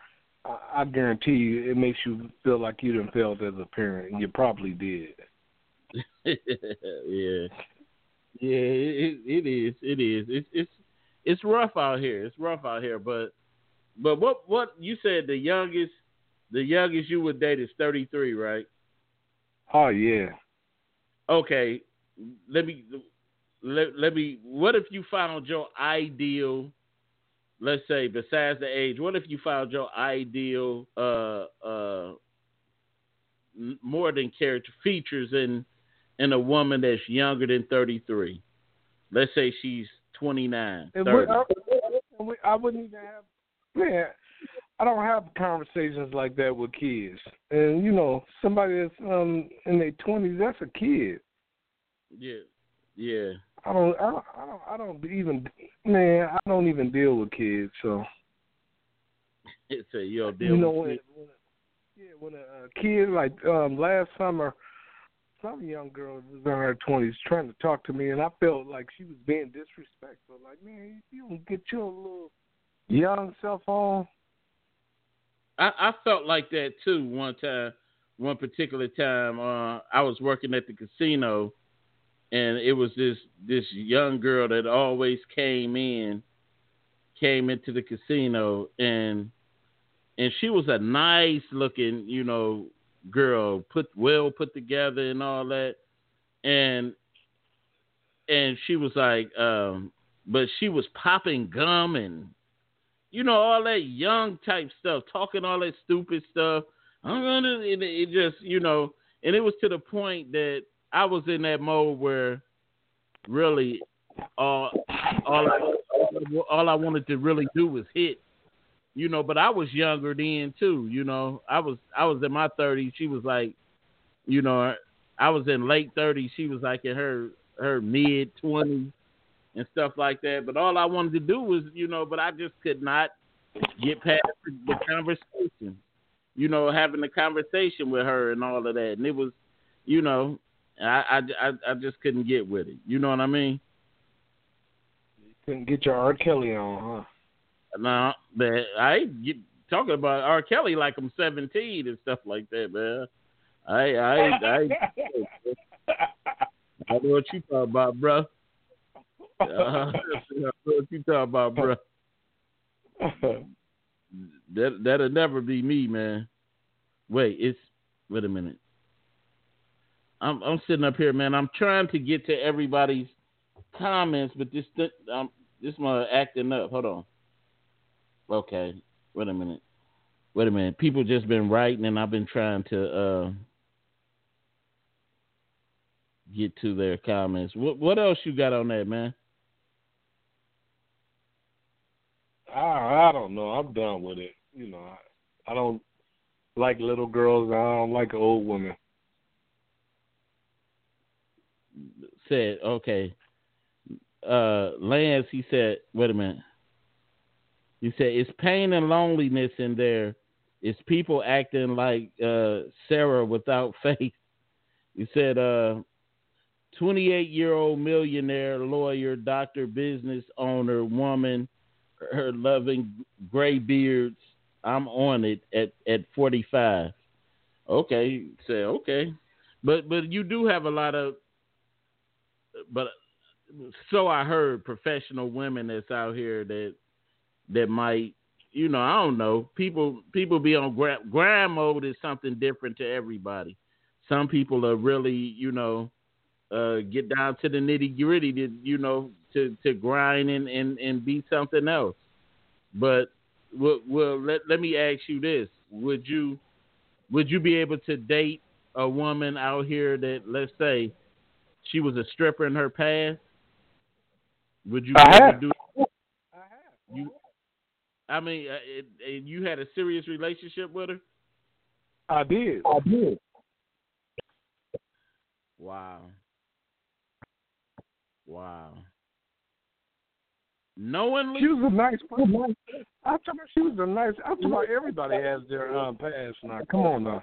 I, I guarantee you, it makes you feel like you didn't failed as a parent, and you probably did. <laughs> yeah, yeah, it, it is. It is. It's it's it's rough out here. It's rough out here. But but what what you said the youngest the youngest you would date is thirty three, right? Oh yeah. Okay, let me let let me. What if you found your ideal? Let's say besides the age, what if you found your ideal uh uh more than character features in in a woman that's younger than 33. Let's say she's 29, And 30. we, I, I wouldn't even have, man. I don't have conversations like that with kids. And you know, somebody that's um in their twenties, that's a kid. Yeah, yeah. I don't, I don't, I don't, I don't even, man. I don't even deal with kids. So <laughs> It's a yo deal. you know, with when, it. when yeah, when a, a kid like um last summer, some young girl was in her twenties trying to talk to me, and I felt like she was being disrespectful. Like, man, you don't get your little young self on. I, I felt like that too one time. One particular time, uh, I was working at the casino, and it was this this young girl that always came in, came into the casino, and and she was a nice looking, you know, girl, put well put together and all that, and and she was like, um, but she was popping gum and you know all that young type stuff, talking all that stupid stuff. I'm gonna, it, it just, you know, and it was to the point that I was in that mode where really all all I, all I wanted to really do was hit, you know. But I was younger then too, you know. I was I was in my 30s. She was like, you know, I was in late 30s. She was like in her her mid 20s and stuff like that. But all I wanted to do was, you know, but I just could not get past the conversation. You know, having a conversation with her and all of that, and it was, you know, I I I, I just couldn't get with it. You know what I mean? You Couldn't get your R. Kelly on, huh? No, but I ain't get talking about R. Kelly like I'm 17 and stuff like that, man. I I I <laughs> I know what you talking about, bro. Uh, <laughs> I know what you talking about, bro. <laughs> That that'll never be me, man. Wait, it's wait a minute. I'm I'm sitting up here, man. I'm trying to get to everybody's comments, but this th- um this one acting up. Hold on. Okay, wait a minute. Wait a minute. People just been writing, and I've been trying to uh get to their comments. What what else you got on that, man? I I don't know. I'm done with it. You know, I, I don't like little girls. I don't like old women. Said okay. Uh, Lance, he said, wait a minute. He said it's pain and loneliness in there. It's people acting like uh, Sarah without <laughs> faith. He said, uh, 28 year old millionaire, lawyer, doctor, business owner, woman, her loving gray beards. I'm on it at, at 45. Okay, say okay, but but you do have a lot of, but so I heard professional women that's out here that that might, you know, I don't know. People people be on gra- grind mode is something different to everybody. Some people are really, you know, uh, get down to the nitty gritty to, you know, to, to grind and, and, and be something else. But well, well, let let me ask you this: Would you would you be able to date a woman out here that, let's say, she was a stripper in her past? Would you be I able have. to do? You, I mean, uh, it, and you had a serious relationship with her. I did. I did. Wow. Wow. Knowingly, She was a nice person. I talking about she was a nice. I talking about everybody has their um, past now. Come on now.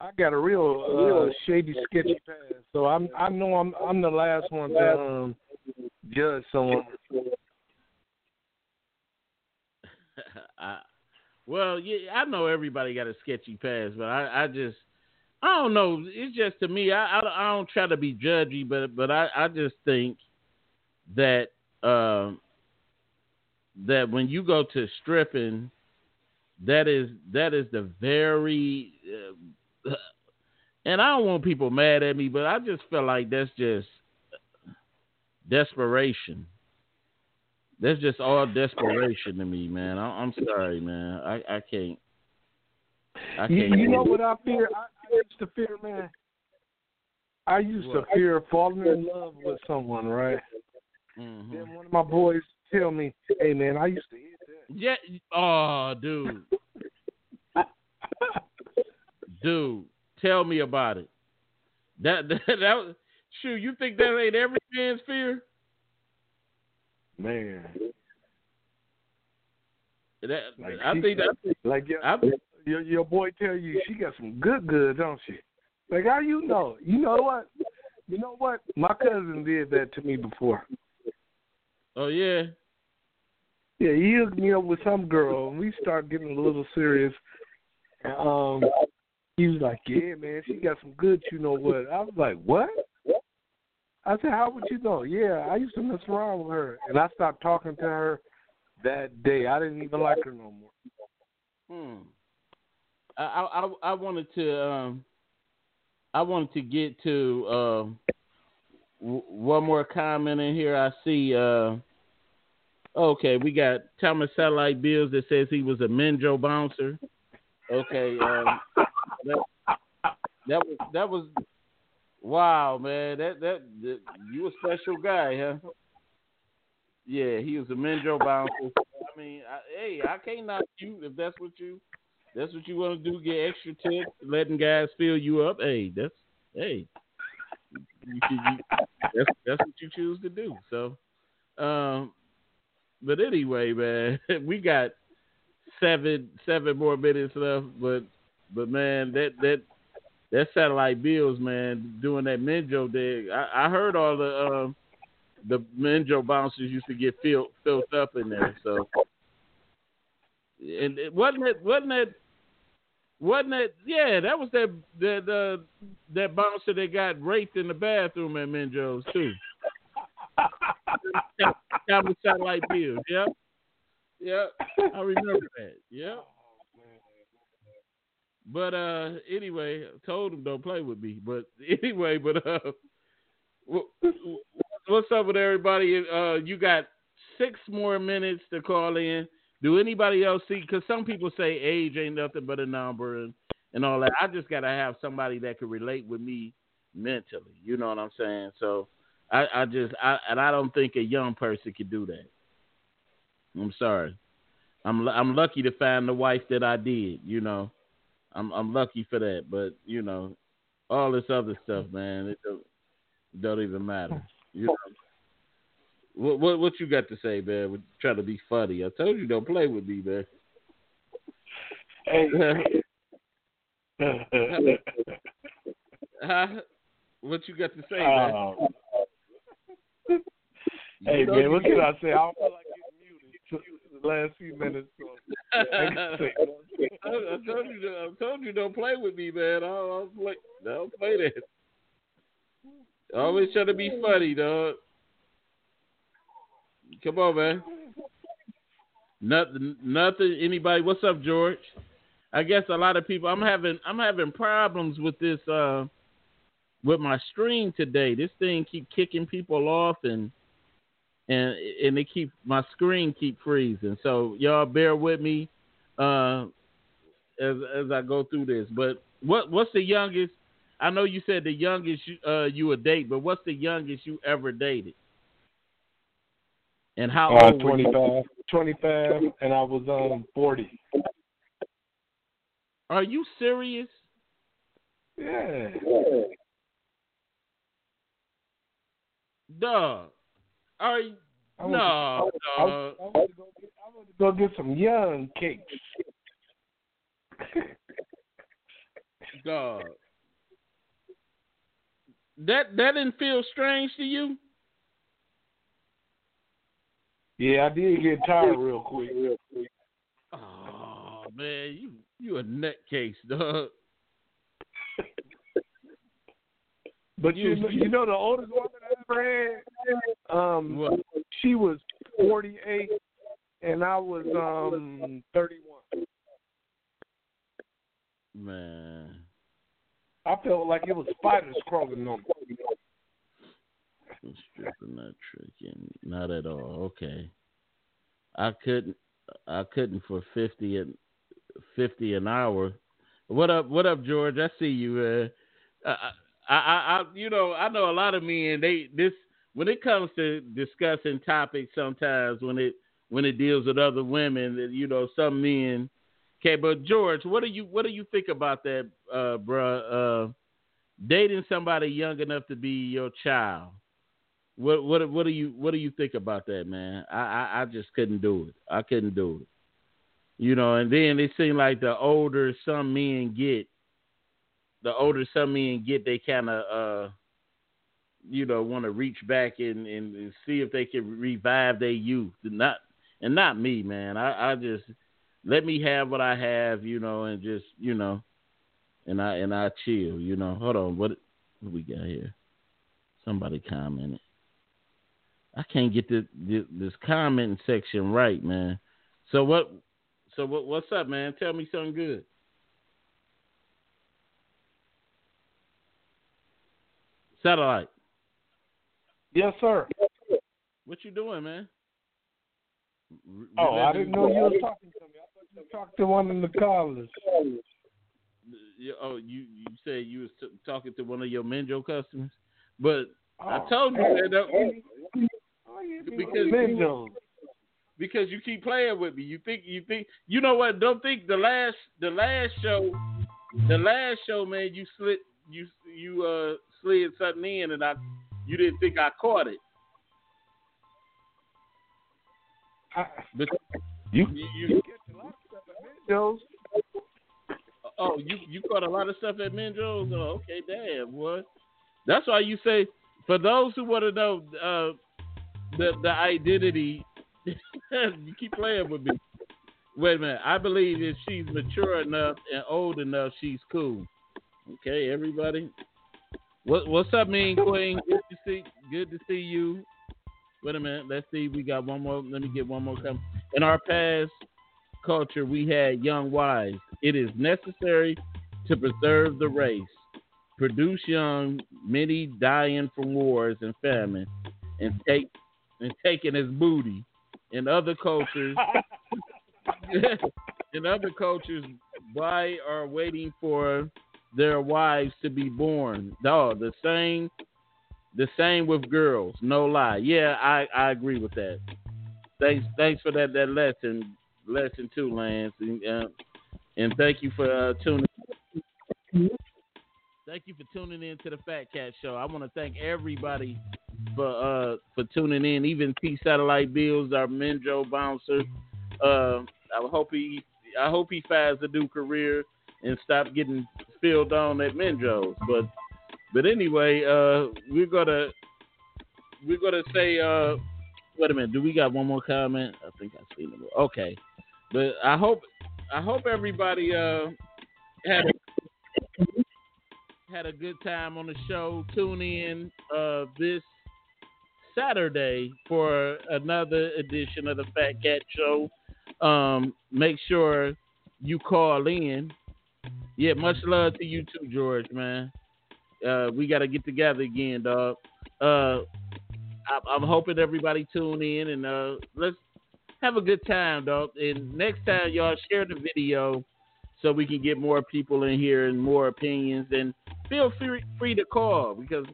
I got a real uh, shady, sketchy past, so I'm. I know I'm. I'm the last one to um, judge someone <laughs> I, well, yeah, I know everybody got a sketchy past, but I, I just, I don't know. It's just to me, I, I, I don't try to be judgy, but but I, I just think that uh, that when you go to stripping, that is that is the very, uh, <sighs> and I don't want people mad at me, but I just feel like that's just desperation. That's just all desperation to me, man. I, am sorry, man. I, I can't. I can't. You, you know what I fear? I, I used to fear, man. I used what? to fear falling in love with someone, right? Mm-hmm. Then one of my boys tell me, "Hey, man, I used to hit that." Yeah. Oh, dude. Dude, tell me about it. That <laughs> that, that shoot, you think that ain't every man's fear? Man. That, like I she, think that like your, I, your your boy tell you she got some good good, don't she? Like how you know? You know what? You know what? My cousin did that to me before. Oh yeah. Yeah, he hooked me up with some girl, and we started getting a little serious. Um, he was like, "Yeah, man, she got some good. You know what?" I was like, "What?" I said, "How would you know?" Yeah, I used to mess around with her, and I stopped talking to her that day. I didn't even like her no more. Hmm. I I I wanted to um I wanted to get to uh, w- one more comment in here. I see. Uh, okay, we got Thomas Satellite Bills that says he was a Menjo bouncer. Okay, um, that was that was wow, man. That, that that you a special guy, huh? Yeah, he was a Menjo bouncer. I mean, I, hey, I can't knock you if that's what you that's what you want to do. Get extra tips, letting guys fill you up. Hey, that's hey, you, you, that's that's what you choose to do. So, um, but anyway, man, <laughs> we got seven seven more minutes left. But but man, that that that satellite bills, man, doing that Menjo dig. I, I heard all the um, the Menjo bouncers used to get filled filled up in there. So, and it wasn't it wasn't it wasn't it? Yeah, that was that that uh, that bouncer that got raped in the bathroom at Menjo's too. that was satellite bills. Yep. Yep. I remember that. Yep. But uh, anyway, I told him don't play with me. But <laughs> anyway, but uh, what's up with everybody? Uh, you got six more minutes to call in. Do anybody else see? Because some people say age ain't nothing but a number and and all that. I just gotta have somebody that can relate with me mentally. You know what I'm saying? So I, I just I and I don't think a young person could do that. I'm sorry. I'm I'm lucky to find the wife that I did. You know, I'm I'm lucky for that. But you know, all this other stuff, man, it don't, it don't even matter. You know. What, what what you got to say, man? With trying to be funny. I told you don't play with me, man. Hey. <laughs> huh? What you got to say, man? Uh, hey man, what can I say? I don't feel like the last few minutes. So <laughs> I, I told you, I told you, don't play with me, man. I don't play, don't play that. Always try to be funny, dog. Come on, man. Nothing, nothing. Anybody? What's up, George? I guess a lot of people. I'm having, I'm having problems with this, uh, with my stream today. This thing keep kicking people off, and and and it keep my screen keep freezing. So y'all bear with me, uh, as as I go through this. But what what's the youngest? I know you said the youngest you, uh, you would date, but what's the youngest you ever dated? And how uh, old 25, were you? 25, and I was um 40. Are you serious? Yeah. Dog. Are you? I no, want I, dog. I, I want to go get, I want to go get some young cakes. <laughs> Dog. That that didn't feel strange to you? Yeah, I did get tired real quick. Oh man, you you a nutcase, dog. But you know, you know the oldest woman I ever had, um, she was forty eight, and I was um thirty one. Man, I felt like it was spiders crawling on me. stripping that trick, and not at all. Okay, I couldn't. I couldn't for fifty and fifty an hour. What up? What up, George? I see you. Uh, I, I, I, you know, I know a lot of men. They this when it comes to discussing topics. Sometimes when it when it deals with other women, that you know, some men. Okay, but George, what do you what do you think about that, uh, bruh? Uh, dating somebody young enough to be your child. What what what do you what do you think about that, man? I, I I just couldn't do it. I couldn't do it. You know, and then it seemed like the older some men get, the older some men get, they kind of, uh, you know, want to reach back and, and, and see if they can revive their youth. Not and not me, man. I, I just let me have what I have, you know, and just you know, and I and I chill, you know. Hold on, what what we got here? Somebody commented. I can't get the, the, this comment section right, man. So what? So what? What's up, man? Tell me something good. Satellite. Yes, sir. What you doing, man? Oh, I didn't know you were talking to me. I thought you talked to one of the callers. Oh, you you said you was t- talking to one of your Menjo customers, but I Oh. told you that uh, because Menjo. because you keep playing with me. You think you think you know what? Don't think the last the last show, the last show, man. You slid you you uh slid something in, and I you didn't think I caught it. But you you, Menjo's. oh you you caught a lot of stuff at Menjo's. Oh, okay, damn, what? That's why you say for those who want to know uh, the the identity, <laughs> you keep playing with me. Wait a minute. I believe if she's mature enough and old enough, she's cool. Okay, everybody. What what's up, Mean Queen? Good to see good to see you. Wait a minute. Let's see. We got one more. Let me get one more comment. In our past culture, we had young wives. It is necessary to preserve the race, produce young, many dying from wars and famine, and take and taken as booty. In other cultures, <laughs> <laughs> in other cultures, why are waiting for their wives to be born? No, the same, the same with girls. No lie. Yeah, I, I agree with that. Thanks, thanks for that that lesson, lesson two, Lance, and, uh, and thank you for uh, tuning. Thank you for tuning in to the Fat Cat Show. I want to thank everybody for uh for tuning in. Even T Satellite Bills, our Menjo bouncer. Uh, I hope he I hope he finds a new career and stop getting spilled on at Menjo's. But but anyway, uh, we're gonna we're gonna say uh, wait a minute. Do we got one more comment? I think I seen it. Okay, but I hope I hope everybody uh had a, had a good time on the show. Tune in uh this Saturday for another edition of the Fat Cat Show. Um, make sure you call in. Yeah, much love to you too, George, man. Uh, we got to get together again, dog. Uh, I, I'm hoping everybody tune in and uh, let's have a good time, dog. And next time, y'all share the video so we can get more people in here and more opinions. And feel free, free to call because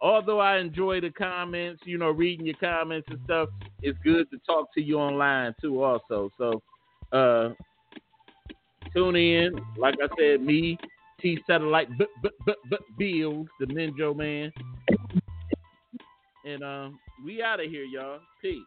although I enjoy the comments, you know, reading your comments and stuff, it's good to talk to you online too, also. So, uh, tune in. Like I said, me, T Satellite, b- b- b- b- Bills, the Menjo man. And um, we out of here, y'all. Peace.